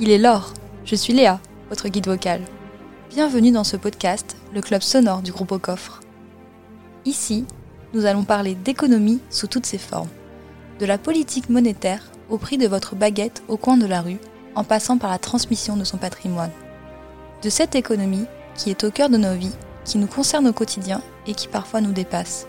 Il est l'or. Je suis Léa, votre guide vocal. Bienvenue dans ce podcast, le club sonore du groupe au coffre. Ici, nous allons parler d'économie sous toutes ses formes. De la politique monétaire au prix de votre baguette au coin de la rue, en passant par la transmission de son patrimoine. De cette économie qui est au cœur de nos vies, qui nous concerne au quotidien et qui parfois nous dépasse.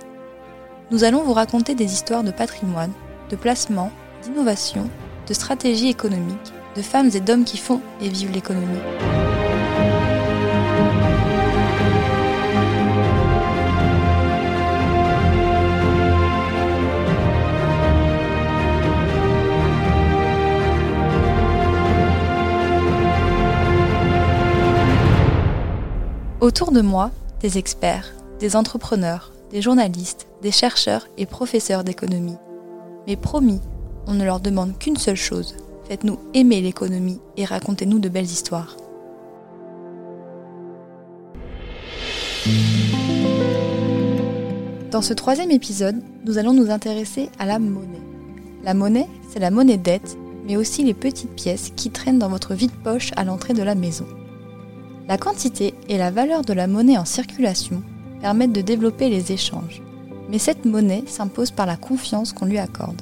Nous allons vous raconter des histoires de patrimoine, de placement, d'innovation, de stratégie économique, de femmes et d'hommes qui font et vivent l'économie. Autour de moi, des experts, des entrepreneurs, des journalistes, des chercheurs et professeurs d'économie. Mais promis, on ne leur demande qu'une seule chose. Faites-nous aimer l'économie et racontez-nous de belles histoires. Dans ce troisième épisode, nous allons nous intéresser à la monnaie. La monnaie, c'est la monnaie dette, mais aussi les petites pièces qui traînent dans votre vide-poche à l'entrée de la maison. La quantité et la valeur de la monnaie en circulation permettent de développer les échanges, mais cette monnaie s'impose par la confiance qu'on lui accorde.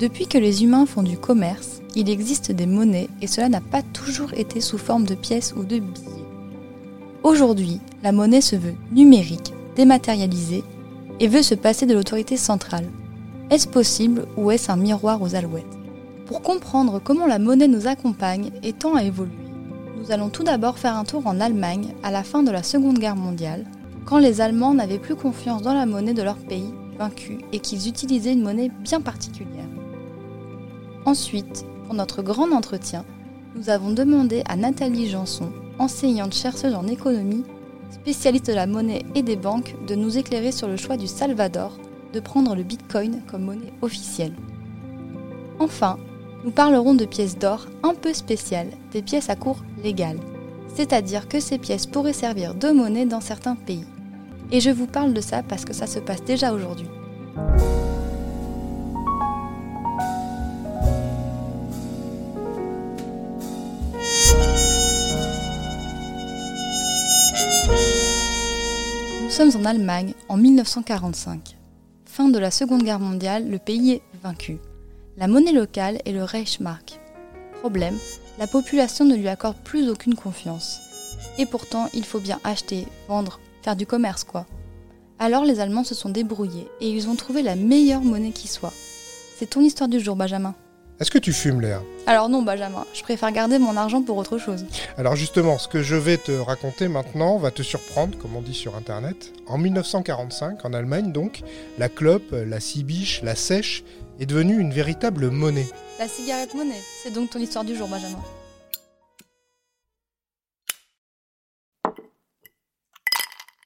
Depuis que les humains font du commerce, il existe des monnaies et cela n'a pas toujours été sous forme de pièces ou de billets. Aujourd'hui, la monnaie se veut numérique, dématérialisée et veut se passer de l'autorité centrale. Est-ce possible ou est-ce un miroir aux alouettes? Pour comprendre comment la monnaie nous accompagne et tend à évoluer, nous allons tout d'abord faire un tour en Allemagne à la fin de la Seconde Guerre mondiale, quand les Allemands n'avaient plus confiance dans la monnaie de leur pays vaincu et qu'ils utilisaient une monnaie bien particulière. Ensuite, pour notre grand entretien, nous avons demandé à Nathalie Janson, enseignante chercheuse en économie, spécialiste de la monnaie et des banques, de nous éclairer sur le choix du Salvador de prendre le Bitcoin comme monnaie officielle. Enfin, nous parlerons de pièces d'or un peu spéciales, des pièces à cours légal, c'est-à-dire que ces pièces pourraient servir de monnaie dans certains pays. Et je vous parle de ça parce que ça se passe déjà aujourd'hui. Sommes en Allemagne en 1945. Fin de la Seconde Guerre mondiale, le pays est vaincu. La monnaie locale est le Reichsmark. Problème, la population ne lui accorde plus aucune confiance. Et pourtant, il faut bien acheter, vendre, faire du commerce quoi. Alors les Allemands se sont débrouillés et ils ont trouvé la meilleure monnaie qui soit. C'est ton histoire du jour, Benjamin. Est-ce que tu fumes, Léa? Alors non, Benjamin, je préfère garder mon argent pour autre chose. Alors justement, ce que je vais te raconter maintenant va te surprendre, comme on dit sur Internet. En 1945, en Allemagne donc, la clope, la cibiche, la sèche est devenue une véritable monnaie. La cigarette monnaie, c'est donc ton histoire du jour, Benjamin.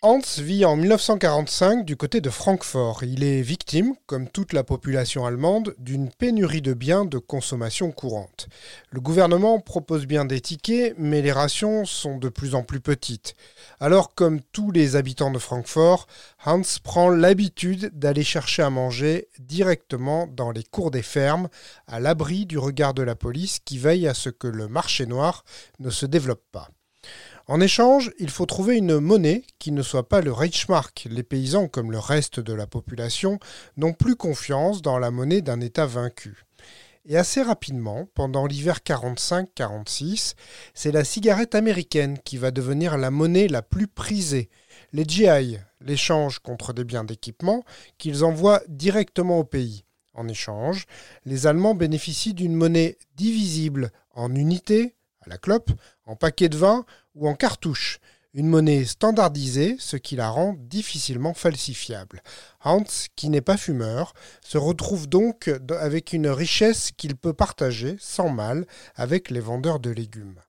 Hans vit en 1945 du côté de Francfort. Il est victime, comme toute la population allemande, d'une pénurie de biens de consommation courante. Le gouvernement propose bien des tickets, mais les rations sont de plus en plus petites. Alors, comme tous les habitants de Francfort, Hans prend l'habitude d'aller chercher à manger directement dans les cours des fermes, à l'abri du regard de la police qui veille à ce que le marché noir ne se développe pas. En échange, il faut trouver une monnaie qui ne soit pas le Reichsmark. Les paysans, comme le reste de la population, n'ont plus confiance dans la monnaie d'un État vaincu. Et assez rapidement, pendant l'hiver 45-46, c'est la cigarette américaine qui va devenir la monnaie la plus prisée. Les GI l'échange contre des biens d'équipement qu'ils envoient directement au pays. En échange, les Allemands bénéficient d'une monnaie divisible en unités, la clope, en paquets de vin ou en cartouche, une monnaie standardisée, ce qui la rend difficilement falsifiable. Hans, qui n'est pas fumeur, se retrouve donc avec une richesse qu'il peut partager sans mal avec les vendeurs de légumes.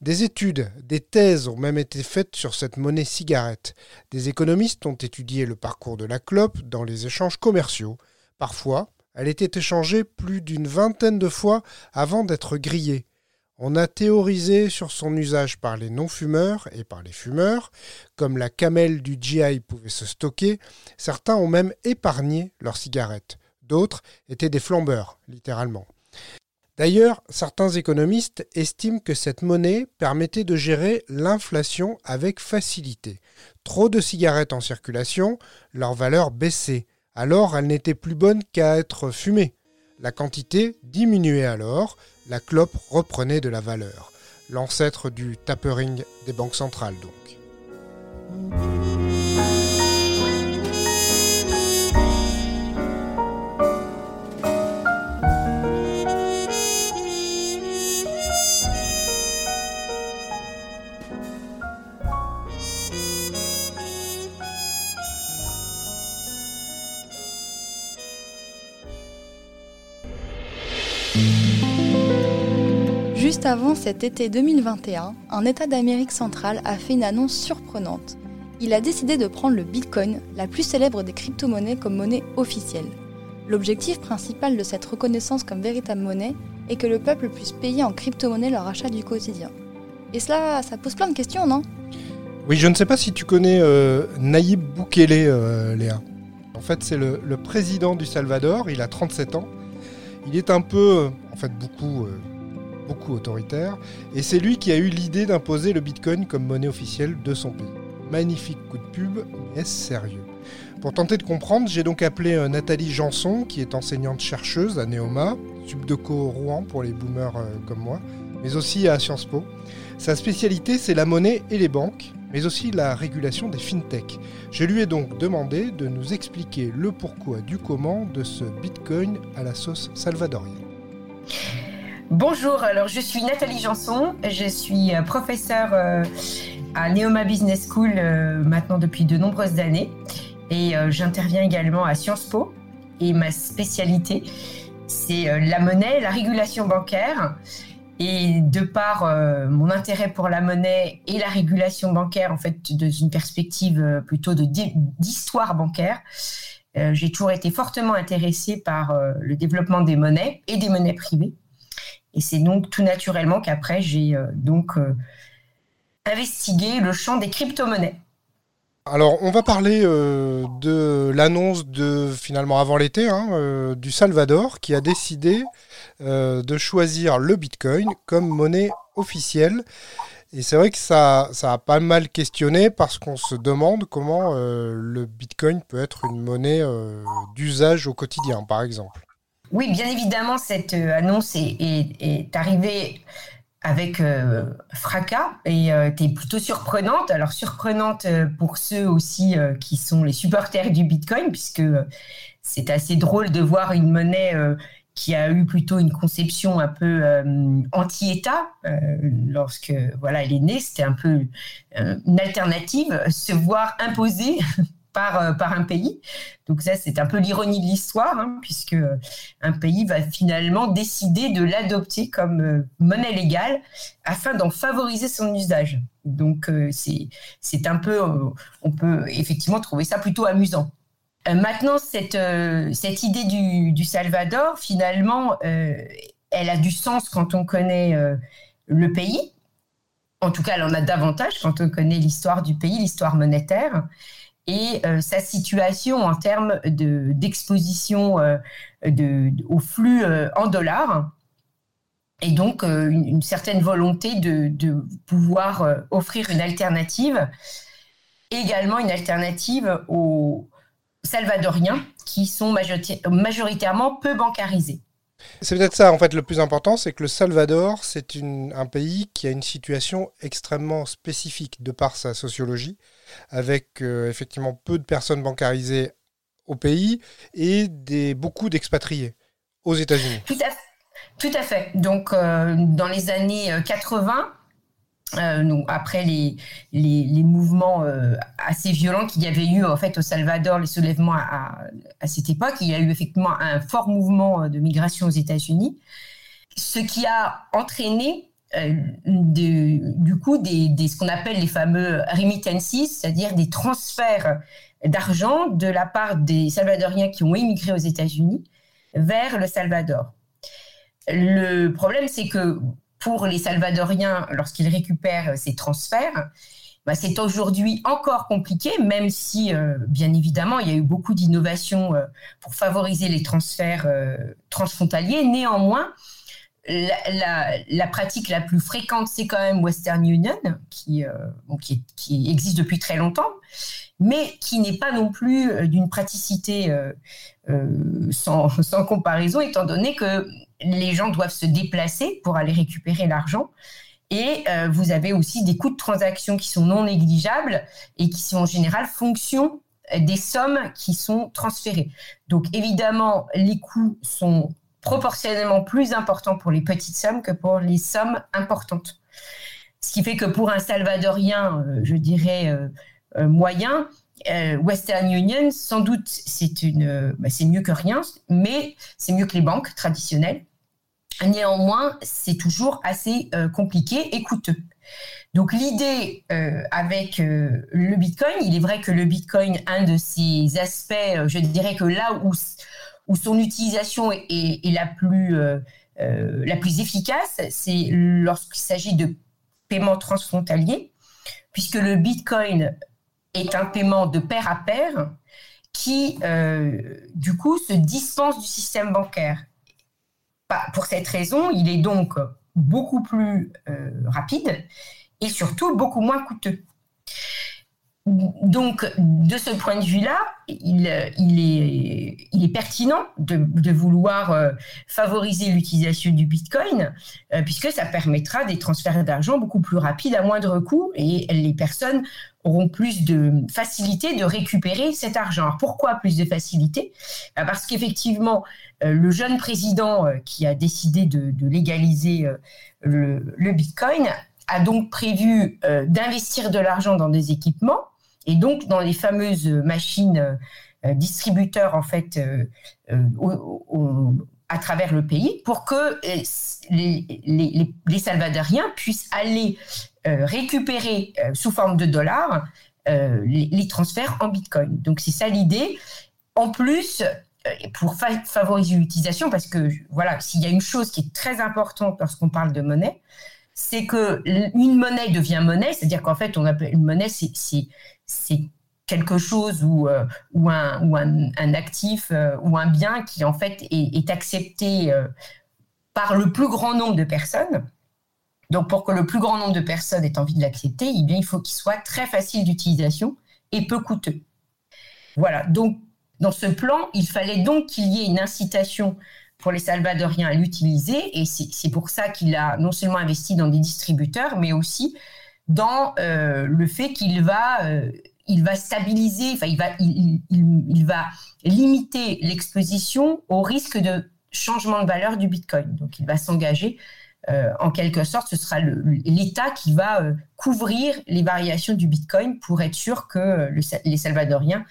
Des études, des thèses ont même été faites sur cette monnaie cigarette. Des économistes ont étudié le parcours de la clope dans les échanges commerciaux. Parfois, elle était échangée plus d'une vingtaine de fois avant d'être grillée. On a théorisé sur son usage par les non-fumeurs et par les fumeurs. Comme la camelle du GI pouvait se stocker, certains ont même épargné leurs cigarettes. D'autres étaient des flambeurs, littéralement. D'ailleurs, certains économistes estiment que cette monnaie permettait de gérer l'inflation avec facilité. Trop de cigarettes en circulation, leur valeur baissait, alors elles n'étaient plus bonnes qu'à être fumées. La quantité diminuait alors, la clope reprenait de la valeur. L'ancêtre du tapering des banques centrales donc. Juste avant cet été 2021, un État d'Amérique centrale a fait une annonce surprenante. Il a décidé de prendre le Bitcoin, la plus célèbre des crypto-monnaies, comme monnaie officielle. L'objectif principal de cette reconnaissance comme véritable monnaie est que le peuple puisse payer en crypto-monnaie leur achat du quotidien. Et cela, ça pose plein de questions, non? Oui, je ne sais pas si tu connais euh, Naïb Boukele, euh, Léa. En fait, c'est le, président du Salvador, il a 37 ans. Il est un peu, euh, en fait beaucoup, beaucoup autoritaire, et c'est lui qui a eu l'idée d'imposer le Bitcoin comme monnaie officielle de son pays. Magnifique coup de pub, mais sérieux Pour tenter de comprendre, j'ai donc appelé euh, Nathalie Janson, qui est enseignante chercheuse à Neoma, subdeco Rouen pour les boomers euh, comme moi, mais aussi à Sciences Po. Sa spécialité, c'est la monnaie et les banques, mais aussi la régulation des fintech. Je lui ai donc demandé de nous expliquer le pourquoi du comment de ce Bitcoin à la sauce salvadorienne. Bonjour, alors je suis Nathalie Janson, je suis euh, professeure euh, à Neoma Business School euh, maintenant depuis de nombreuses années. Et j'interviens également à Sciences Po. Et ma spécialité c'est la monnaie, la régulation bancaire. Et de par mon intérêt pour la monnaie et la régulation bancaire en fait dans une perspective plutôt d'histoire bancaire, j'ai toujours été fortement intéressée par le développement des monnaies et des monnaies privées et c'est donc tout naturellement qu'après, j'ai euh, donc euh, investigué le champ des crypto-monnaies. Alors, on va parler euh, de l'annonce de finalement avant l'été hein, du Salvador qui a décidé de choisir le Bitcoin comme monnaie officielle. Et c'est vrai que ça, ça a pas mal questionné parce qu'on se demande comment le Bitcoin peut être une monnaie d'usage au quotidien, par exemple. Oui, bien évidemment, cette euh, annonce est, arrivée avec euh, fracas et euh, était plutôt surprenante. Alors surprenante pour ceux aussi qui sont les supporters du Bitcoin, puisque c'est assez drôle de voir une monnaie qui a eu plutôt une conception un peu anti-État lorsque voilà elle est née. C'était un peu une alternative, se voir imposer euh, par, un pays. Donc ça, c'est un peu l'ironie de l'histoire, hein, puisque euh, un pays va finalement décider de l'adopter comme euh, monnaie légale afin d'en favoriser son usage. Donc c'est un peu, on peut effectivement trouver ça plutôt amusant. maintenant, cette, cette idée du, du, Salvador, finalement, elle a du sens quand on connaît le pays. En tout cas, elle en a davantage quand on connaît l'histoire du pays, l'histoire monétaire et euh, sa situation en termes d'exposition euh, de, au flux euh, en dollars et donc une, certaine volonté de, de pouvoir offrir une alternative, également une alternative aux Salvadoriens qui sont majoritairement peu bancarisés. C'est peut-être ça, en fait, le plus important, c'est que le Salvador, c'est un pays qui a une situation extrêmement spécifique de par sa sociologie avec euh, effectivement peu de personnes bancarisées au pays et beaucoup d'expatriés aux États-Unis. Tout à, fait. Donc, euh, dans les années 80, euh, après les, mouvements assez violents qu'il y avait eu en fait au Salvador, les soulèvements à, cette époque, il y a eu effectivement un fort mouvement de migration aux États-Unis, ce qui a entraîné euh, du coup des, ce qu'on appelle les fameux remittances, c'est-à-dire des transferts d'argent de la part des Salvadoriens qui ont émigré aux États-Unis vers le Salvador. Le problème, c'est que pour les Salvadoriens, lorsqu'ils récupèrent ces transferts, bah, c'est aujourd'hui encore compliqué, même si, euh, bien évidemment, il y a eu beaucoup d'innovations euh, pour favoriser les transferts transfrontaliers. Néanmoins, la, pratique la plus fréquente, c'est quand même Western Union, qui, existe depuis très longtemps, mais qui n'est pas non plus d'une praticité sans, comparaison, étant donné que les gens doivent se déplacer pour aller récupérer l'argent. Et euh, vous avez aussi des coûts de transaction qui sont non négligeables et qui sont en général fonction des sommes qui sont transférées. Donc évidemment, les coûts sont proportionnellement plus importants pour les petites sommes que pour les sommes importantes. Ce qui fait que pour un Salvadorien, euh, je dirais euh, moyen, Western Union, sans doute, bah, c'est mieux que rien, mais c'est mieux que les banques traditionnelles. Néanmoins, c'est toujours assez euh, compliqué et coûteux. Donc l'idée euh, avec euh, le Bitcoin, il est vrai que le Bitcoin, un de ses aspects, je dirais que là où, son utilisation est, la, plus, la plus efficace, c'est lorsqu'il s'agit de paiements transfrontaliers, puisque le Bitcoin est un paiement de pair à pair qui, du coup, se dispense du système bancaire. Pour cette raison, il est donc beaucoup plus euh, rapide et surtout beaucoup moins coûteux. Donc, de ce point de vue-là, il, est, pertinent de, vouloir euh, favoriser l'utilisation du Bitcoin, euh, puisque ça permettra des transferts d'argent beaucoup plus rapides à moindre coût et les personnes auront plus de facilité de récupérer cet argent. pourquoi plus de facilité? Bah, Parce qu'effectivement, euh, le jeune président qui a décidé de, légaliser le, Bitcoin a donc prévu d'investir de l'argent dans des équipements et donc dans les fameuses machines distributeurs en fait à travers le pays pour que les, Salvadoriens puissent aller euh, récupérer euh, sous forme de dollars euh, les, transferts en Bitcoin. Donc c'est ça l'idée. En plus, pour favoriser l'utilisation, parce que voilà, s'il y a une chose qui est très importante lorsqu'on parle de monnaie, c'est que une monnaie devient monnaie, c'est-à-dire qu'en fait, on appelle une monnaie, c'est quelque chose ou, ou, un, ou un, actif ou un bien qui en fait est, accepté par le plus grand nombre de personnes. Donc, pour que le plus grand nombre de personnes aient envie de l'accepter, eh il faut qu'il soit très facile d'utilisation et peu coûteux. Voilà. Donc, dans ce plan, il fallait donc qu'il y ait une incitation pour les Salvadoriens à l'utiliser. Et c'est pour ça qu'il a non seulement investi dans des distributeurs, mais aussi dans euh, le fait qu'il va, euh, il va stabiliser, enfin, il va, il va limiter l'exposition au risque de changement de valeur du Bitcoin. Donc, il va s'engager euh, en quelque sorte, ce sera l'État qui va couvrir les variations du Bitcoin pour être sûr que les Salvadoriens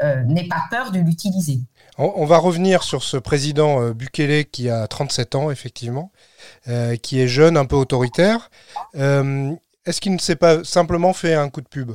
n'aient pas peur de l'utiliser. On, va revenir sur ce président Bukele qui a 37 ans, effectivement, qui est jeune, un peu autoritaire. Est-ce qu'il ne s'est pas simplement fait un coup de pub?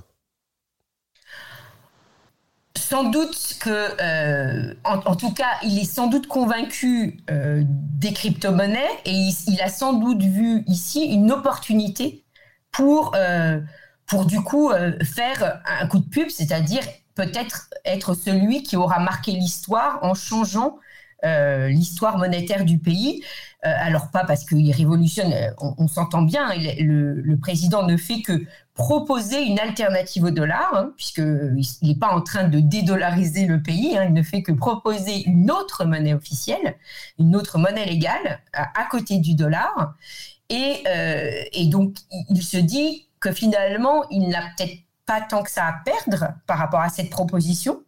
Sans doute que, euh, en, tout cas, il est sans doute convaincu euh, des crypto-monnaies et il, a sans doute vu ici une opportunité pour, euh, pour du coup faire un coup de pub, c'est-à-dire peut-être être celui qui aura marqué l'histoire en changeant l'histoire monétaire du pays. alors pas parce qu'il révolutionne, on, s'entend bien, le, le, président ne fait que proposer une alternative au dollar, hein, puisqu'il n'est pas en train de dédollariser le pays, hein, il ne fait que proposer une autre monnaie officielle, une autre monnaie légale à, côté du dollar. Et, euh, et, donc, il se dit que finalement, il n'a peut-être pas tant que ça à perdre par rapport à cette proposition.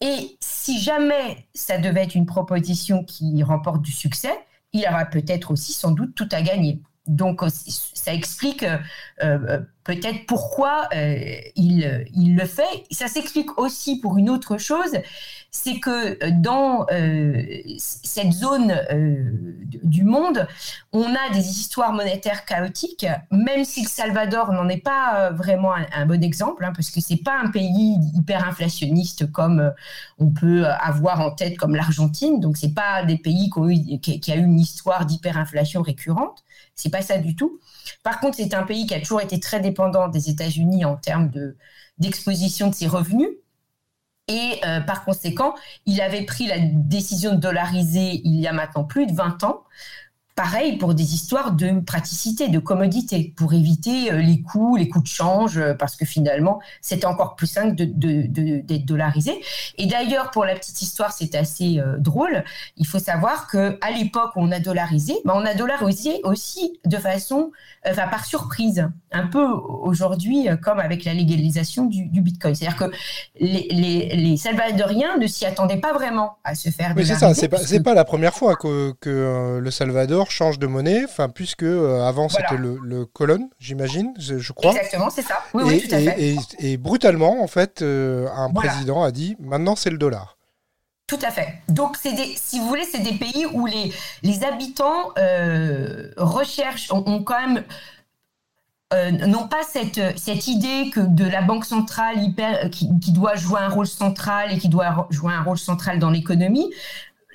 Et si jamais ça devait être une proposition qui remporte du succès, il aura peut-être aussi sans doute tout à gagner. Donc, ça explique euh, euh, peut-être pourquoi euh, il, il, le fait. Ça s'explique aussi pour une autre chose, c'est que dans cette zone du monde, on a des histoires monétaires chaotiques, même si le Salvador n'en est pas vraiment un, bon exemple, hein, parce que c'est pas un pays hyper inflationniste comme on peut avoir en tête comme l'Argentine. Donc, c'est pas des pays qui, ont eu, qui a eu une histoire d'hyperinflation récurrente. C'est pas ça du tout. Par contre, c'est un pays qui a toujours été très dépendant des États-Unis en termes de, d'exposition de ses revenus. Et euh, par conséquent, il avait pris la décision de dollariser il y a maintenant plus de 20 ans Pareil pour des histoires de praticité, de commodité, pour éviter euh, les coûts, les coûts de change, euh, parce que finalement, c'est encore plus simple d'être de, de, dollarisé. Et d'ailleurs, pour la petite histoire, c'est assez euh, drôle. Il faut savoir que à l'époque où on a dollarisé, ben, on a dollarisé aussi de façon, enfin par surprise, un peu aujourd'hui comme avec la légalisation du, Bitcoin. C'est-à-dire que les, les, les, Salvadoriens ne s'y attendaient pas vraiment à se faire. Mais c'est ça, c'est pas, pas la première fois que, que le Salvador change de monnaie, enfin puisque euh, avant c'était le, le colonne, j'imagine, je, crois. Exactement, c'est ça. Oui, et, oui, tout à fait. Et, brutalement, en fait, euh, un président a dit maintenant c'est le dollar. Tout à fait. Donc, des, si vous voulez, c'est des pays où les, les habitants euh, recherchent, ont, quand même n'ont pas cette, cette idée que de la banque centrale hyper, qui, qui, doit jouer un rôle central et qui doit jouer un rôle central dans l'économie.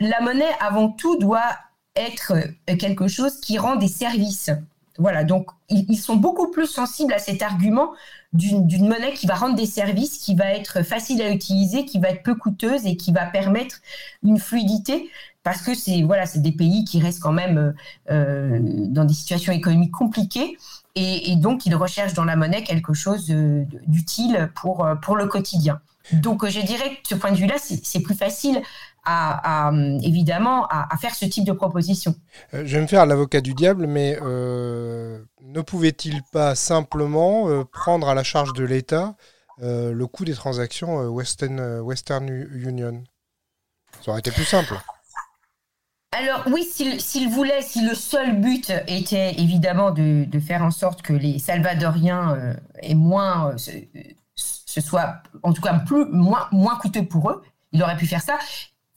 La monnaie, avant tout, doit être euh, quelque chose qui rend des services. Voilà, donc ils, sont beaucoup plus sensibles à cet argument d'une monnaie qui va rendre des services, qui va être facile à utiliser, qui va être peu coûteuse et qui va permettre une fluidité parce que c'est voilà, des pays qui restent quand même euh, euh, dans des situations économiques compliquées et, donc ils recherchent dans la monnaie quelque chose d'utile pour pour le quotidien. Donc je dirais que de ce point de vue-là, c'est plus facile à, évidemment à, faire ce type de proposition. Euh, je vais me faire l'avocat du diable, mais euh, ne pouvait-il pas simplement euh, prendre à la charge de l'État le coût des transactions Western, Western Union? Ça aurait été plus simple. Alors oui, s'il voulait, si le seul but était évidemment de, faire en sorte que les Salvadoriens aient moins, ce, soit en tout cas plus moins, moins coûteux pour eux, il aurait pu faire ça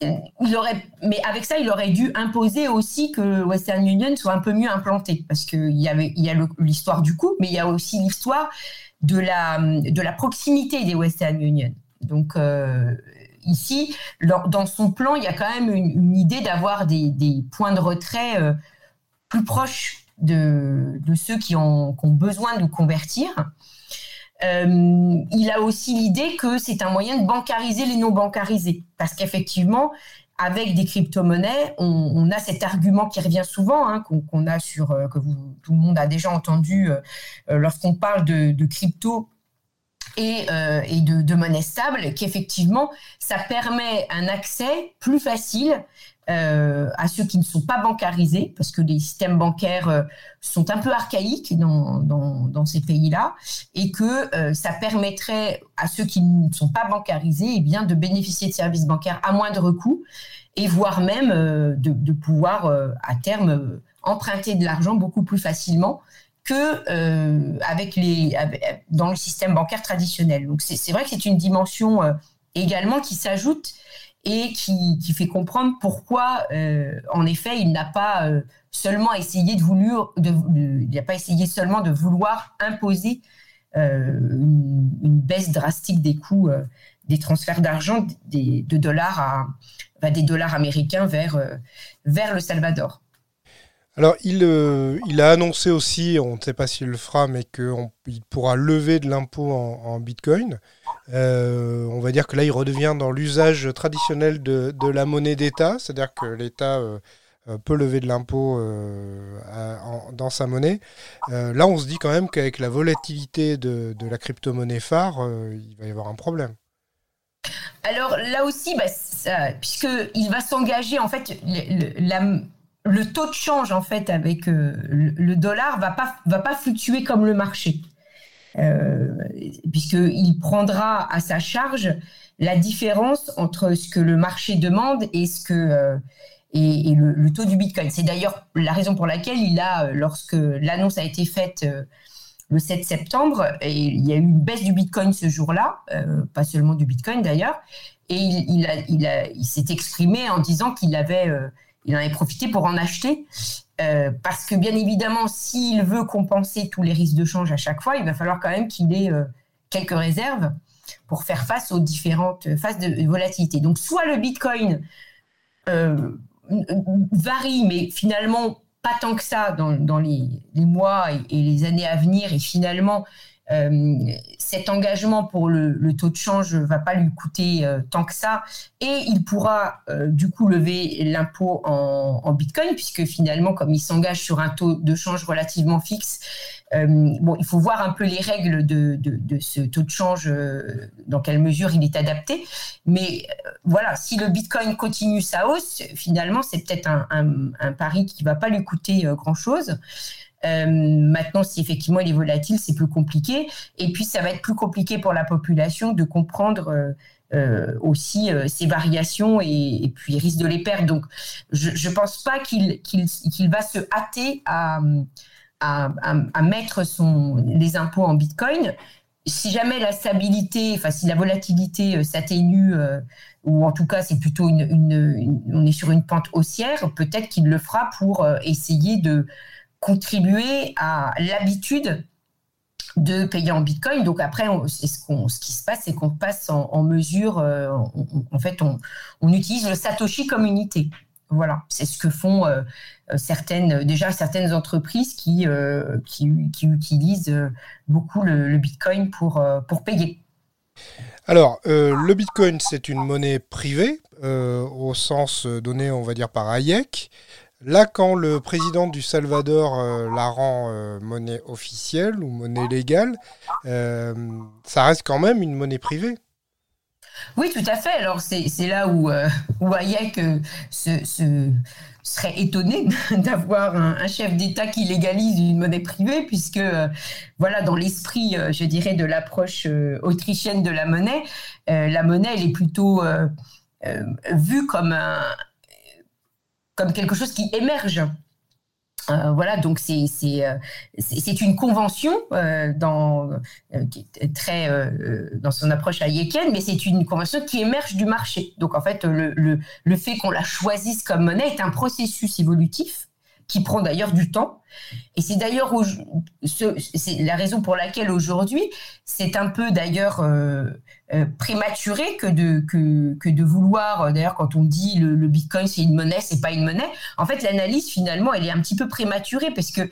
il aurait, mais avec ça, il aurait dû imposer aussi que Western Union soit un peu mieux implanté, parce qu'il y avait, il y a l'histoire du coût, mais il y a aussi l'histoire de la, de la proximité des Western Union. Donc euh, ici, dans son plan, il y a quand même une, idée d'avoir des, des, points de retrait euh, plus proches de, de ceux qui ont, qui ont, besoin de convertir. Euh, il a aussi l'idée que c'est un moyen de bancariser les non bancarisés, parce qu'effectivement, avec des crypto-monnaies, on, a cet argument qui revient souvent, hein, qu'on a sur euh, que tout le monde a déjà entendu euh, lorsqu'on parle de, crypto et, de, de, monnaie stable, qu'effectivement, ça permet un accès plus facile euh, à ceux qui ne sont pas bancarisés, parce que les systèmes bancaires euh, sont un peu archaïques dans, ces pays-là, et que euh, ça permettrait à ceux qui ne sont pas bancarisés eh bien, de bénéficier de services bancaires à moindre coût, et voire même de, de, pouvoir à terme emprunter de l'argent beaucoup plus facilement que avec les, dans le système bancaire traditionnel. Donc c'est vrai que c'est une dimension également qui s'ajoute et qui, qui, fait comprendre pourquoi, euh, en effet, il n'a pas euh, seulement essayé de vouloir, il n'a pas essayé seulement de vouloir imposer euh, une, baisse drastique des coûts des transferts d'argent des, de dollars à, des dollars américains vers, vers le Salvador. Alors, il, il, a annoncé aussi, on ne sait pas s'il le fera, mais qu'il pourra lever de l'impôt en, Bitcoin. Euh, on va dire que là, il redevient dans l'usage traditionnel de, la monnaie d'État, c'est-à-dire que l'État euh, euh, peut lever de l'impôt dans sa monnaie. là, on se dit quand même qu'avec la volatilité de, la crypto-monnaie phare, il va y avoir un problème. Alors là aussi, bah, puisqu'il va s'engager, en fait, le, taux de change en fait avec le, dollar va pas va pas fluctuer comme le marché. Euh, puisqu'il prendra à sa charge la différence entre ce que le marché demande et ce que euh, et, le, taux du Bitcoin. C'est d'ailleurs la raison pour laquelle il a, lorsque l'annonce a été faite euh, le 7 septembre, et il y a eu une baisse du Bitcoin ce jour-là, pas seulement du Bitcoin d'ailleurs, et il, il, il s'est exprimé en disant qu'il avait, il en avait profité pour en acheter. Euh, parce que bien évidemment, s'il veut compenser tous les risques de change à chaque fois, il va falloir quand même qu'il ait euh, quelques réserves pour faire face aux différentes phases de volatilité. Donc, soit le Bitcoin euh, varie, mais finalement pas tant que ça dans, les, mois et, les années à venir, et finalement euh, cet engagement pour le, taux de change ne va pas lui coûter euh, tant que ça et il pourra euh, du coup lever l'impôt en, Bitcoin puisque finalement comme il s'engage sur un taux de change relativement fixe, bon, il faut voir un peu les règles de, ce taux de change, dans quelle mesure il est adapté. Mais voilà, si le Bitcoin continue sa hausse, finalement c'est peut-être un, un, pari qui ne va pas lui coûter grand-chose. Euh, maintenant, si effectivement il est volatile, c'est plus compliqué. Et puis, ça va être plus compliqué pour la population de comprendre euh, euh, aussi ces variations et, puis risque de les perdre. Donc, je ne pense pas qu'il va se hâter à, mettre les impôts en Bitcoin. Si jamais la stabilité, enfin si la volatilité s'atténue, ou en tout cas c'est plutôt une, on est sur une pente haussière, peut-être qu'il le fera pour essayer de contribuer à l'habitude de payer en Bitcoin. Donc après, ce, qui se passe, c'est qu'on passe en, mesure, euh, en fait, on, utilise le Satoshi comme unité. Voilà, c'est ce que font euh, certaines, déjà certaines entreprises qui, euh, qui, utilisent beaucoup le, Bitcoin pour, pour payer. Alors, le Bitcoin, c'est une monnaie privée, au sens donné, on va dire, par Hayek. Là, quand le président du Salvador euh, la rend euh, monnaie officielle ou monnaie légale, euh, ça reste quand même une monnaie privée. Oui, tout à fait. Alors, c'est là où, Hayek se, serait étonné d'avoir un, chef d'État qui légalise une monnaie privée, puisque, voilà, dans l'esprit, je dirais, de l'approche autrichienne de la monnaie, la monnaie, elle est plutôt vue comme un, comme quelque chose qui émerge. Euh, voilà, donc c'est euh, une convention euh, dans très dans son approche hayekienne, mais c'est une convention qui émerge du marché. Donc en fait, le fait qu'on la choisisse comme monnaie est un processus évolutif qui prend d'ailleurs du temps. Et c'est d'ailleurs la raison pour laquelle aujourd'hui, c'est un peu d'ailleurs euh, euh, prématuré que de, que, que de vouloir, euh, d'ailleurs quand on dit le, Bitcoin c'est une monnaie, c'est pas une monnaie, en fait l'analyse finalement elle est un petit peu prématurée parce que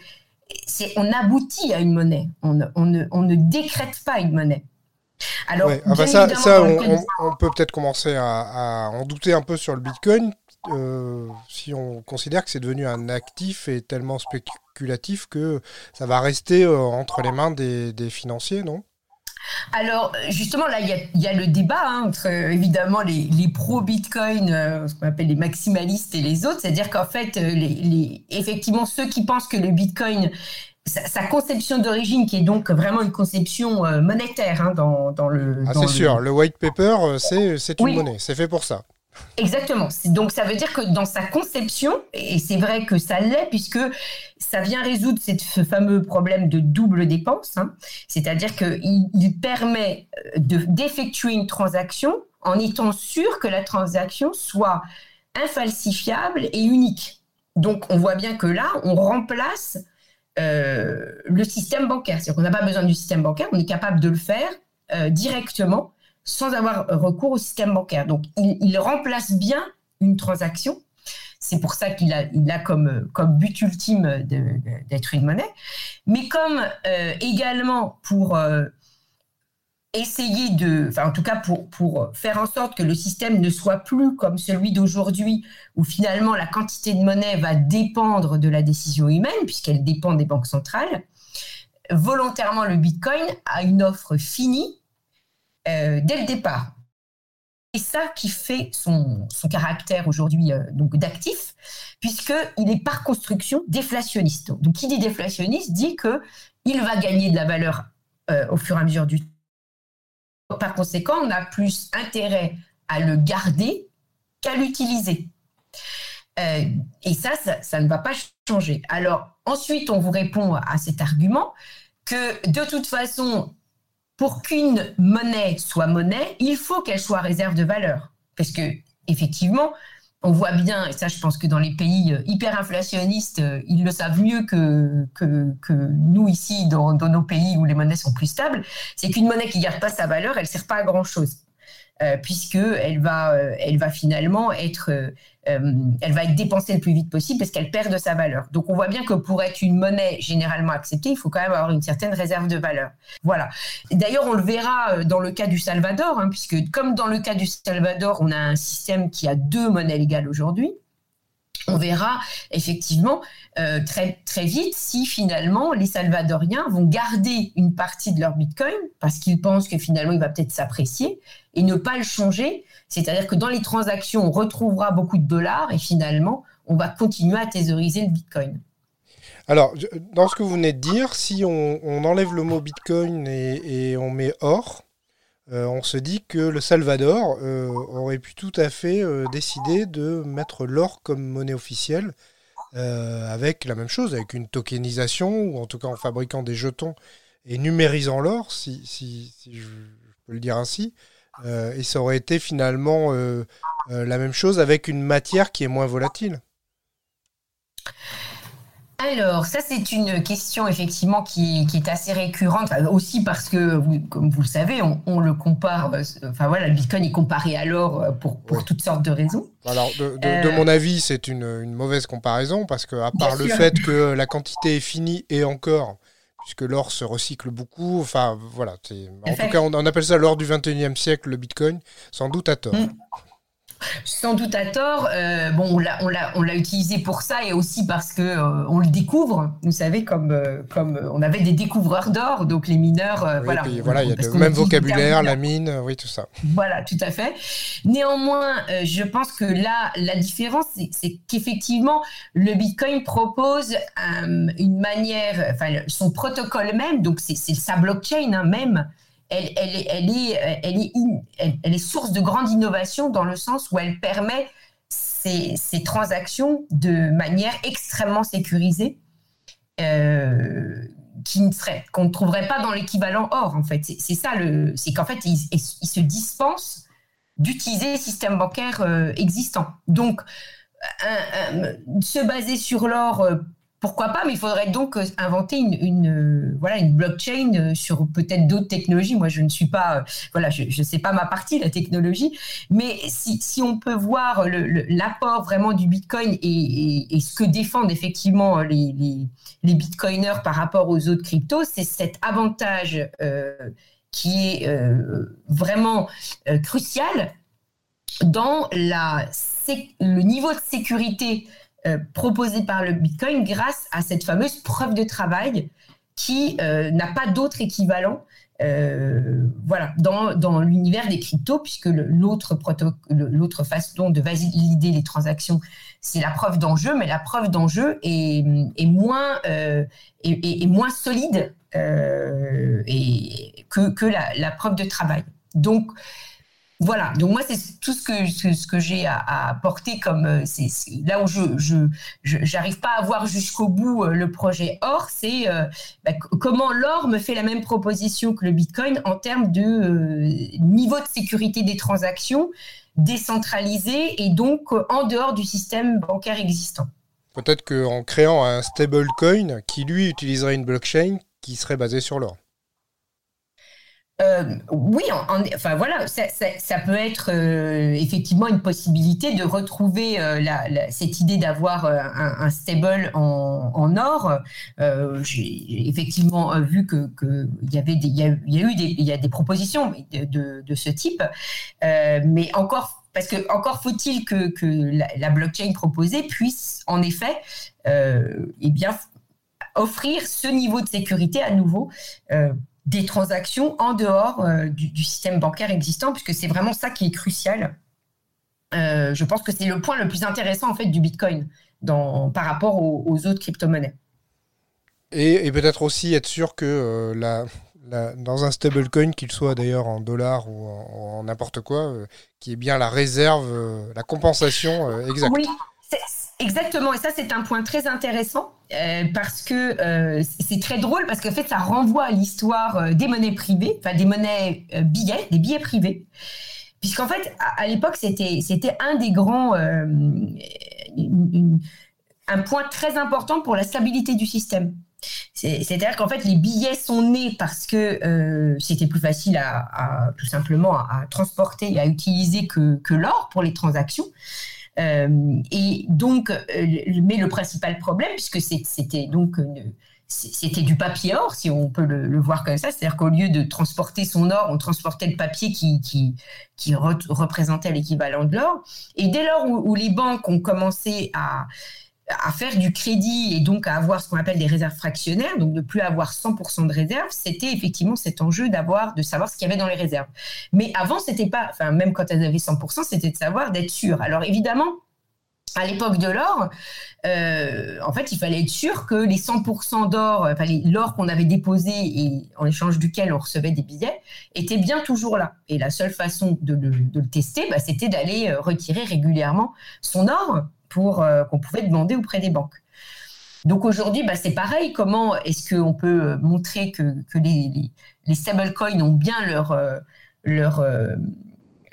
on aboutit à une monnaie, on, on, ne, on ne décrète pas une monnaie. Alors, ah bah ça, ça on, on, peut peut-être commencer à, à, en douter un peu sur le Bitcoin, euh, si on considère que c'est devenu un actif et tellement spéculatif que ça va rester euh, entre les mains des, financiers, non? Alors, justement, là, il y, a le débat hein, entre, évidemment, les, pro-Bitcoin, euh, ce qu'on appelle les maximalistes et les autres. C'est-à-dire qu'en fait, les, effectivement, ceux qui pensent que le Bitcoin, sa, conception d'origine, qui est donc vraiment une conception monétaire hein, dans, dans, le... Ah, c'est sûr, le white paper, c'est une monnaie, c'est fait pour ça. Exactement. Donc ça veut dire que dans sa conception, et c'est vrai que ça l'est, puisque ça vient résoudre ce fameux problème de double dépense, hein. c'est-à-dire qu'il il permet euh, d'effectuer une transaction en étant sûr que la transaction soit infalsifiable et unique. Donc on voit bien que là, on remplace euh, le système bancaire. C'est-à-dire qu'on n'a pas besoin du système bancaire, on est capable de le faire euh, directement sans avoir recours au système bancaire. Donc, il, remplace bien une transaction. C'est pour ça qu'il a, comme, but ultime d'être une monnaie. Mais comme euh, également pour euh, essayer de, enfin en tout cas pour faire en sorte que le système ne soit plus comme celui d'aujourd'hui, où finalement la quantité de monnaie va dépendre de la décision humaine, puisqu'elle dépend des banques centrales, volontairement le Bitcoin a une offre finie euh, dès le départ. Et ça qui fait son, caractère aujourd'hui euh, d'actif, puisqu'il est par construction déflationniste. Donc, qui dit déflationniste dit qu'il va gagner de la valeur euh, au fur et à mesure du temps. Par conséquent, on a plus intérêt à le garder qu'à l'utiliser. et ça, ça, ça, ne va pas changer. Alors, ensuite, on vous répond à cet argument que de toute façon, pour qu'une monnaie soit monnaie, il faut qu'elle soit réserve de valeur. Parce que, effectivement, on voit bien, et ça je pense que dans les pays euh, hyper inflationnistes, euh, ils le savent mieux que, que, nous ici, dans, nos pays où les monnaies sont plus stables, c'est qu'une monnaie qui ne garde pas sa valeur, elle ne sert pas à grand-chose. Euh, puisque elle va, euh, elle va finalement être, euh, elle va être dépensée le plus vite possible parce qu'elle perd de sa valeur. Donc on voit bien que pour être une monnaie généralement acceptée, il faut quand même avoir une certaine réserve de valeur. Voilà. D'ailleurs, on le verra dans le cas du Salvador, hein, puisque comme dans le cas du Salvador, on a un système qui a deux monnaies légales aujourd'hui on verra effectivement euh, très, très vite si finalement les Salvadoriens vont garder une partie de leur Bitcoin parce qu'ils pensent que finalement il va peut-être s'apprécier et ne pas le changer. C'est-à-dire que dans les transactions, on retrouvera beaucoup de dollars et finalement, on va continuer à thésauriser le Bitcoin. Alors, dans ce que vous venez de dire, si on, enlève le mot Bitcoin et on met or, euh, on se dit que le Salvador euh, aurait pu tout à fait euh, décider de mettre l'or comme monnaie officielle, avec la même chose, avec une tokenisation, ou en tout cas en fabriquant des jetons et numérisant l'or, si, je peux le dire ainsi. et ça aurait été finalement la même chose avec une matière qui est moins volatile. Alors, ça, c'est une question effectivement qui, est assez récurrente, aussi parce que, comme vous le savez, on, le compare, euh, enfin voilà, le Bitcoin est comparé à l'or euh, pour, toutes sortes de raisons. Alors, de, euh, mon avis, c'est une, mauvaise comparaison parce que, à part le fait que la quantité est finie et encore, puisque l'or se recycle beaucoup, enfin voilà, en tout cas, on, appelle ça l'or du 21e siècle, le Bitcoin, sans doute à tort. Mm sans doute à tort. Euh, bon, on l'a, on, l'a, on l'a utilisé pour ça et aussi parce que euh, on le découvre. Vous savez, comme, euh, comme on avait des découvreurs d'or, donc les mineurs, voilà. voilà, il y a le même vocabulaire, la mine, oui, tout ça. Voilà, tout à fait. Néanmoins, je pense que là, la différence, c'est, qu'effectivement, le Bitcoin propose une manière, enfin, son protocole même, donc c'est, sa blockchain hein, même elle, est, elle, est, source de grande innovation dans le sens où elle permet ces, transactions de manière extrêmement sécurisée, euh, qui ne serait, qu'on ne trouverait pas dans l'équivalent or, en fait. C'est ça, le, c'est qu'en fait, il, se dispense d'utiliser les systèmes bancaires euh, existants. Donc, se baser sur l'or euh, pourquoi pas, mais il faudrait donc euh, inventer une, euh, blockchain euh, sur peut-être d'autres technologies. Moi, je ne suis pas, voilà, je ne sais pas ma partie, la technologie, mais si, on peut voir l'apport vraiment du Bitcoin et, ce que défendent effectivement les, Bitcoiners par rapport aux autres cryptos, c'est cet avantage qui est vraiment crucial dans le niveau de sécurité euh, proposé par le Bitcoin grâce à cette fameuse preuve de travail qui euh, n'a pas d'autre équivalent euh, voilà, dans, l'univers des cryptos, puisque l'autre façon de valider les transactions, c'est la preuve d'enjeu, mais la preuve d'enjeu est, est, moins, solide que la, la, preuve de travail. Donc, voilà, donc moi c'est tout ce que ce, que j'ai à, apporter comme euh, là où je j'arrive pas à voir jusqu'au bout euh, le projet Or, c'est euh, bah, comment l'or me fait la même proposition que le Bitcoin en termes de niveau de sécurité des transactions décentralisé et donc en dehors du système bancaire existant. Peut-être qu'en créant un stablecoin qui lui utiliserait une blockchain qui serait basée sur l'or. Euh, oui, enfin voilà, ça, peut être euh, effectivement une possibilité de retrouver euh, cette idée d'avoir un, stable en, or. J'ai effectivement vu que, y avait il y, a, eu des, il y a des propositions de, ce type, mais encore parce que encore faut-il que, la, blockchain proposée puisse en effet, eh bien offrir ce niveau de sécurité à nouveau des transactions en dehors euh, du, système bancaire existant, puisque c'est vraiment ça qui est crucial. Euh, je pense que c'est le point le plus intéressant en fait du Bitcoin dans, par rapport aux, autres crypto-monnaies. Et, peut-être aussi être sûr que euh, la, dans un stablecoin, qu'il soit d'ailleurs en dollars ou en n'importe quoi, qui est bien la réserve, la compensation exacte. Oui, Exactement, et ça c'est un point très intéressant euh, parce que euh, c'est très drôle parce qu'en fait ça renvoie à l'histoire euh, des monnaies privées, enfin des monnaies billets, des billets privés, puisqu'en fait à, l'époque c'était c'était un des grands un point très important pour la stabilité du système. C'est-à-dire qu'en fait, les billets sont nés parce que c'était plus facile à, tout simplement à, transporter et à utiliser que l'or pour les transactions. Euh, et donc, euh, mais le principal problème, puisque c'était donc c'était du papier or, si on peut le, voir comme ça, c'est-à-dire qu'au lieu de transporter son or, on transportait le papier qui, représentait l'équivalent de l'or. Et dès lors où, les banques ont commencé à, à faire du crédit et donc à avoir ce qu'on appelle des réserves fractionnaires, donc de plus avoir 100% de réserves, c'était effectivement cet enjeu d'avoir, de savoir ce qu'il y avait dans les réserves. Mais avant, c'était pas, enfin même quand elles avaient 100%, c'était de savoir, d'être sûr. Alors évidemment, à l'époque de l'or, euh, en fait, il fallait être sûr que les 100% d'or, enfin l'or qu'on avait déposé et en échange duquel on recevait des billets, était bien toujours là. Et la seule façon de le, tester, bah, c'était d'aller euh, retirer régulièrement son or euh, qu'on pouvait demander auprès des banques. Donc aujourd'hui, bah, c'est pareil. Comment est-ce qu'on peut euh, montrer que, les, stablecoins ont bien leur, euh, leur,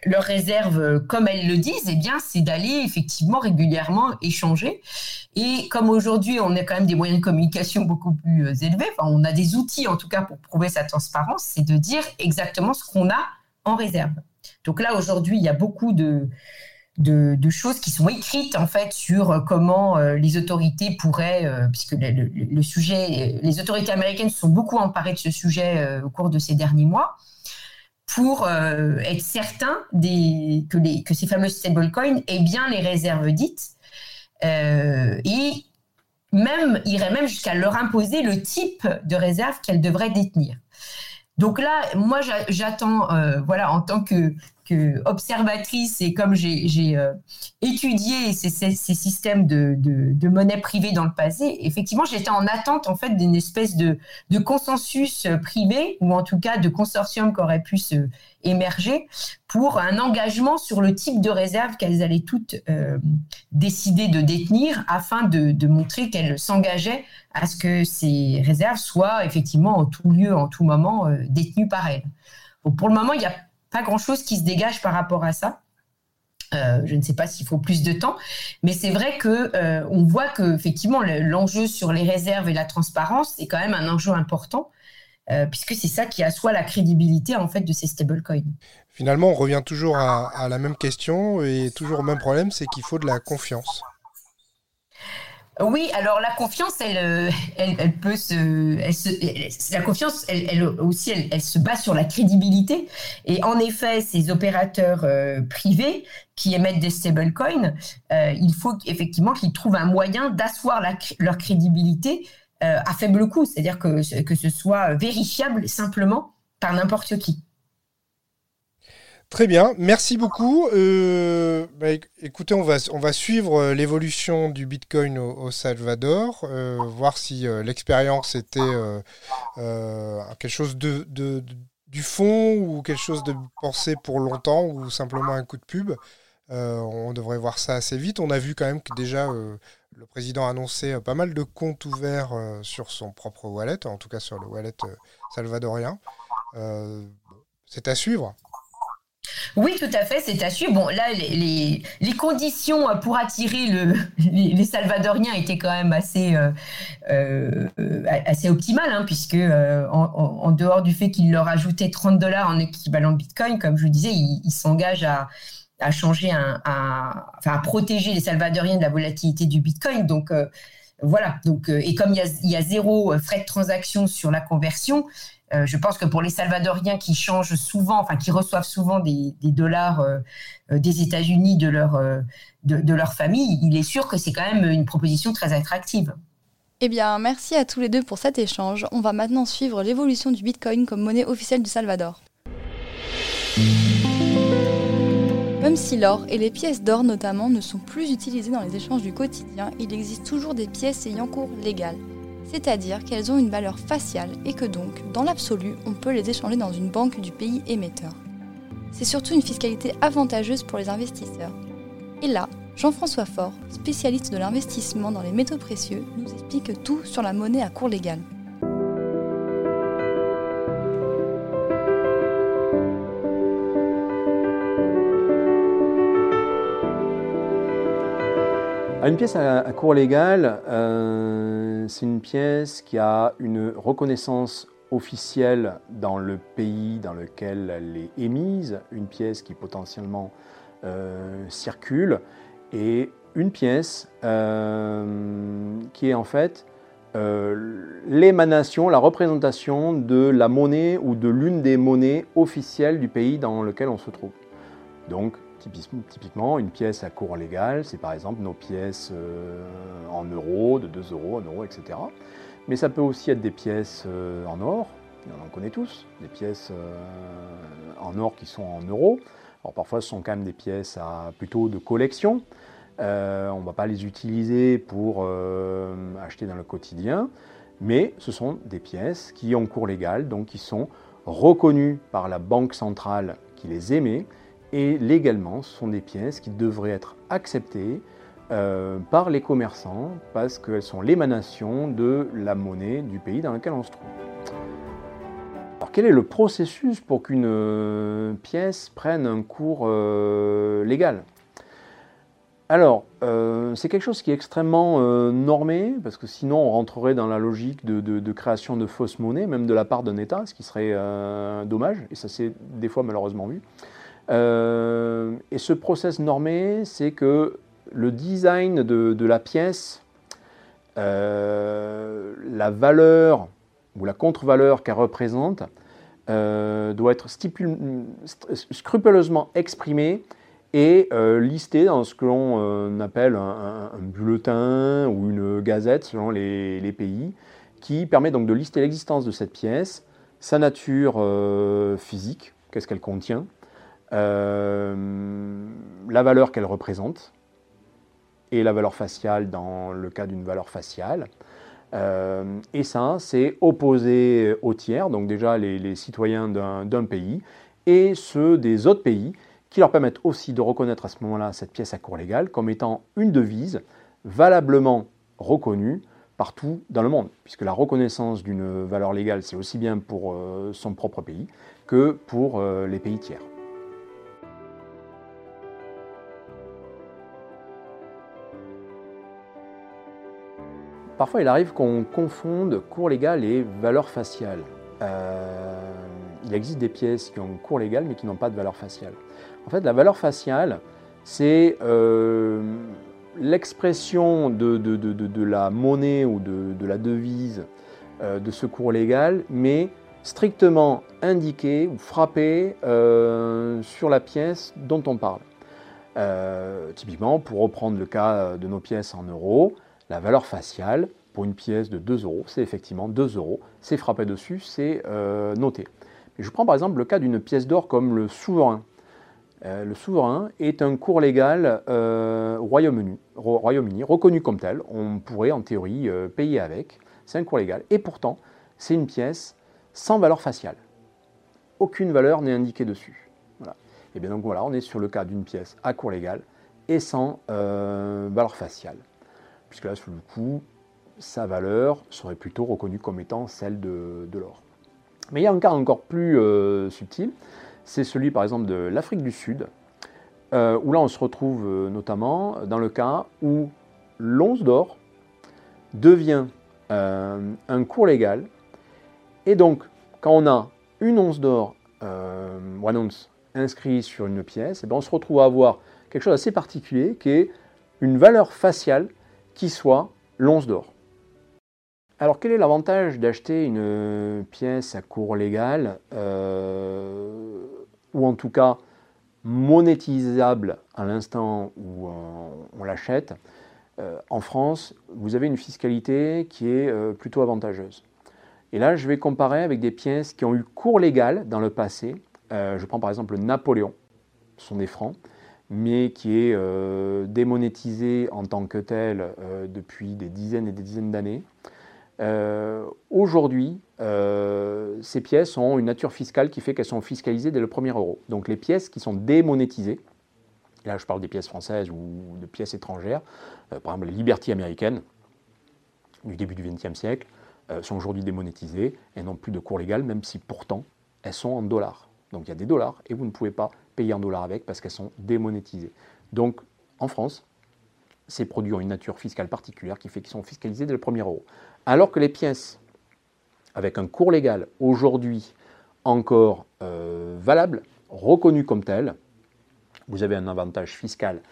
leur réserve comme elles le disent? Eh bien, c'est d'aller effectivement régulièrement échanger. Et comme aujourd'hui, on a quand même des moyens de communication beaucoup plus élevés, on a des outils en tout cas pour prouver sa transparence, c'est de dire exactement ce qu'on a en réserve. Donc là, aujourd'hui, il y a beaucoup de, de, choses qui sont écrites en fait sur euh, comment euh, les autorités pourraient, euh, puisque le, sujet, les autorités américaines se sont beaucoup emparées de ce sujet au cours de ces derniers mois, pour être certains que, les, que ces fameuses stablecoins aient bien les réserves dites et même irait même jusqu'à leur imposer le type de réserve qu'elles devraient détenir. Donc là, moi, j'attends, voilà, en tant que observatrice et comme j'ai euh, étudié ces, systèmes de, monnaie privée dans le passé, effectivement, j'étais en attente en fait d'une espèce de, consensus euh, privé ou en tout cas de consortium qui aurait pu se émerger pour un engagement sur le type de réserve qu'elles allaient toutes euh, décider de détenir afin de, montrer qu'elles s'engageaient à ce que ces réserves soient effectivement en tout lieu, en tout moment détenues par elles. pour le moment, il y a pas grand-chose qui se dégage par rapport à ça. Euh, je ne sais pas s'il faut plus de temps, mais c'est vrai que euh, on voit que effectivement l'enjeu sur les réserves et la transparence est quand même un enjeu important, euh, puisque c'est ça qui assoit la crédibilité en fait de ces stablecoins. Finalement, on revient toujours à la même question et toujours au même problème, c'est qu'il faut de la confiance. Oui, alors la confiance, elle, euh, elle, peut se, la confiance, elle, aussi, elle, se base sur la crédibilité. Et en effet, ces opérateurs euh, privés qui émettent des stablecoins, euh, il faut effectivement qu'ils trouvent un moyen d'asseoir leur crédibilité à faible coût, c'est-à-dire que ce soit vérifiable simplement par n'importe qui. Très bien, merci beaucoup. Euh, bah, écoutez, on va, suivre euh, l'évolution du Bitcoin au, Salvador, euh, voir si l'expérience était quelque chose de, du fond ou quelque chose de pensé pour longtemps ou simplement un coup de pub. on devrait voir ça assez vite. On a vu quand même que déjà le président a annoncé pas mal de comptes ouverts sur son propre wallet, en tout cas sur le wallet salvadorien. C'est à suivre. Oui, tout à fait, c'est à suivre. Bon, là, les, conditions pour attirer le, les, Salvadoriens étaient quand même assez, euh, euh, assez optimales, hein, puisque euh, en, dehors du fait qu'ils leur ajoutaient 30 dollars en équivalent Bitcoin, comme je vous disais, ils s'engagent à, changer, enfin, à protéger les Salvadoriens de la volatilité du Bitcoin. Donc, voilà. Donc, et comme il il y a zéro frais de transaction sur la conversion, euh, je pense que pour les Salvadoriens qui changent souvent, enfin qui reçoivent souvent des, dollars euh, euh, des États-Unis de leur, de, leur famille, il est sûr que c'est quand même une proposition très attractive. Eh bien, merci à tous les deux pour cet échange. On va maintenant suivre l'évolution du Bitcoin comme monnaie officielle du Salvador. Même si l'or et les pièces d'or notamment ne sont plus utilisées dans les échanges du quotidien, il existe toujours des pièces ayant cours légal c'est-à-dire qu'elles ont une valeur faciale et que donc, dans l'absolu, on peut les échanger dans une banque du pays émetteur. C'est surtout une fiscalité avantageuse pour les investisseurs. Et là, Jean-François Faure, spécialiste de l'investissement dans les métaux précieux, nous explique tout sur la monnaie à cours légal. une pièce à, cours légal, euh, c'est une pièce qui a une reconnaissance officielle dans le pays dans lequel elle est émise, une pièce qui potentiellement circule, et une pièce qui est en fait l'émanation, la représentation de la monnaie ou de l'une des monnaies officielles du pays dans lequel on se trouve. Donc, typiquement, une pièce à cours légal, c'est par exemple nos pièces euh, en euros, de 2 euros, 1 euro, etc. Mais ça peut aussi être des pièces euh, en or, on en connaît tous, des pièces euh, en or qui sont en euros. Alors parfois, ce sont quand même des pièces à, plutôt de collection. on ne va pas les utiliser pour acheter dans le quotidien, mais ce sont des pièces qui ont cours légal, donc qui sont reconnues par la banque centrale qui les émet et légalement, ce sont des pièces qui devraient être acceptées euh, par les commerçants parce qu'elles sont l'émanation de la monnaie du pays dans lequel on se trouve. Alors quel est le processus pour qu'une euh, pièce prenne un cours euh, légal? Alors, c'est quelque chose qui est extrêmement normé, parce que sinon on rentrerait dans la logique de, de création de fausses monnaies, même de la part d'un État, ce qui serait dommage, et ça s'est des fois malheureusement vu. Euh, et ce process normé, c'est que le design de, la pièce, euh, la valeur ou la contre-valeur qu'elle représente, euh, doit être scrupuleusement exprimée et listée dans ce que l'on appelle un, bulletin ou une gazette selon les, les, pays, qui permet donc de lister l'existence de cette pièce, sa nature physique, qu'est-ce qu'elle contient, euh, la valeur qu'elle représente et la valeur faciale dans le cas d'une valeur faciale. Euh, et ça, c'est opposé aux tiers, donc déjà les, citoyens d'un pays, et ceux des autres pays, qui leur permettent aussi de reconnaître à ce moment-là cette pièce à cours légal comme étant une devise valablement reconnue partout dans le monde, puisque la reconnaissance d'une valeur légale, c'est aussi bien pour euh, son propre pays que pour les pays tiers. Parfois, il arrive qu'on confonde cours légal et valeur faciale. Euh, il existe des pièces qui ont cours légal mais qui n'ont pas de valeur faciale. En fait, la valeur faciale, c'est euh, l'expression de, la monnaie ou de, la devise euh, de ce cours légal, mais strictement indiqué ou frappé sur la pièce dont on parle. typiquement, pour reprendre le cas de nos pièces en euros, la valeur faciale pour une pièce de 2 euros, c'est effectivement 2 euros. C'est frappé dessus, c'est euh, noté. Je prends par exemple le cas d'une pièce d'or comme le souverain. Euh, le souverain est un cours légal euh, Royaume-Uni, reconnu comme tel. On pourrait en théorie payer avec. C'est un cours légal. Et pourtant, c'est une pièce sans valeur faciale. Aucune valeur n'est indiquée dessus. Et bien donc voilà, on est sur le cas d'une pièce à cours légal et sans valeur faciale puisque là, sur le coup, sa valeur serait plutôt reconnue comme étant celle de, l'or. Mais il y a un cas encore plus euh, subtil, c'est celui par exemple de l'Afrique du Sud, euh, où là on se retrouve euh, notamment dans le cas où l'once d'or devient un cours légal, et donc quand on a une once d'or, one ounce, inscrit sur une pièce, eh bien on se retrouve à avoir quelque chose d'assez particulier qui est une valeur faciale qui soit l'once d'or. Alors quel est l'avantage d'acheter une pièce à cours légal, euh, ou en tout cas monétisable à l'instant où on, l'achète euh, En France, vous avez une fiscalité qui est euh, plutôt avantageuse. Et là, je vais comparer avec des pièces qui ont eu cours légal dans le passé. je prends par exemple Napoléon, ce sont des francs mais qui est euh, démonétisé en tant que tel euh, depuis des dizaines et des dizaines d'années. Euh, aujourd'hui, ces pièces ont une nature fiscale qui fait qu'elles sont fiscalisées dès le premier euro. Donc les pièces qui sont démonétisées, là je parle des pièces françaises ou de pièces étrangères, par exemple les Liberty américaines du début du XXe siècle, sont aujourd'hui démonétisées et n'ont plus de cours légal, même si pourtant elles sont en dollars. Donc il y a des dollars et vous ne pouvez pas payer en dollars avec parce qu'elles sont démonétisées. Donc en France, ces produits ont une nature fiscale particulière qui fait qu'ils sont fiscalisés dès le premier euro. Alors que les pièces avec un cours légal aujourd'hui encore euh, valable, reconnu comme tel, vous avez un avantage fiscal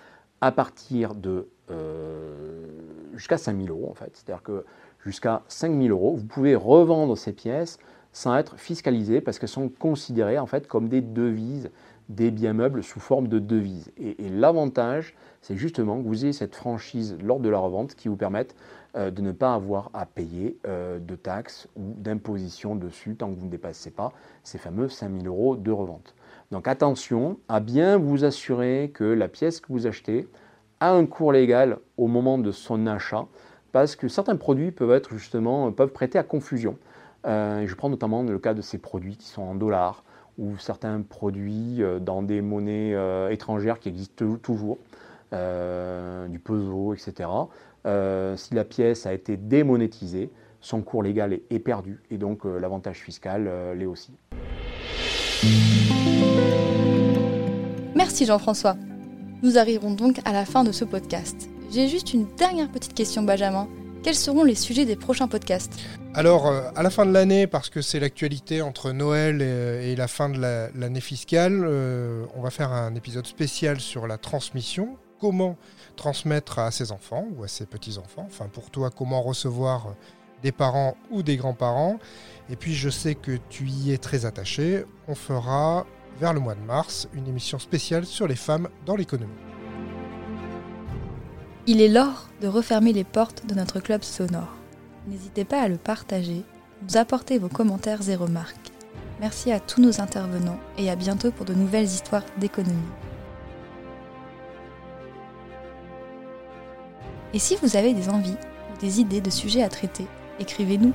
à partir de euh, jusqu'à 5 000 euros en fait. C'est-à-dire que jusqu'à 5 000 euros, vous pouvez revendre ces pièces sans être fiscalisées parce qu'elles sont considérées en fait comme des devises, des biens meubles sous forme de devises. Et, l'avantage, c'est justement que vous ayez cette franchise lors de la revente qui vous permette euh, de ne pas avoir à payer euh, de taxes ou d'imposition dessus tant que vous ne dépassez pas ces fameux 5 000 euros de revente. Donc attention à bien vous assurer que la pièce que vous achetez a un cours légal au moment de son achat parce que certains produits peuvent être justement peuvent prêter à confusion. Euh, je prends notamment le cas de ces produits qui sont en dollars ou certains produits euh, dans des monnaies euh, étrangères qui existent toujours, du peso, etc. si la pièce a été démonétisée, son cours légal est, perdu et donc l'avantage fiscal l'est aussi. Merci Jean-François. Nous arrivons donc à la fin de ce podcast. J'ai juste une dernière petite question Benjamin. Quels seront les sujets des prochains podcasts Alors, euh, à la fin de l'année, parce que c'est l'actualité entre Noël et, la fin de l'année fiscale, euh, on va faire un épisode spécial sur la transmission. Comment transmettre à ses enfants ou à ses petits-enfants. Enfin, pour toi, comment recevoir des parents ou des grands-parents. Et puis, je sais que tu y es très attaché. On fera, vers le mois de mars, une émission spéciale sur les femmes dans l'économie. Il est l'heure de refermer les portes de notre club sonore. N'hésitez pas à le partager, nous apporter vos commentaires et remarques. Merci à tous nos intervenants et à bientôt pour de nouvelles histoires d'économie. Et si vous avez des envies ou des idées de sujets à traiter, écrivez-nous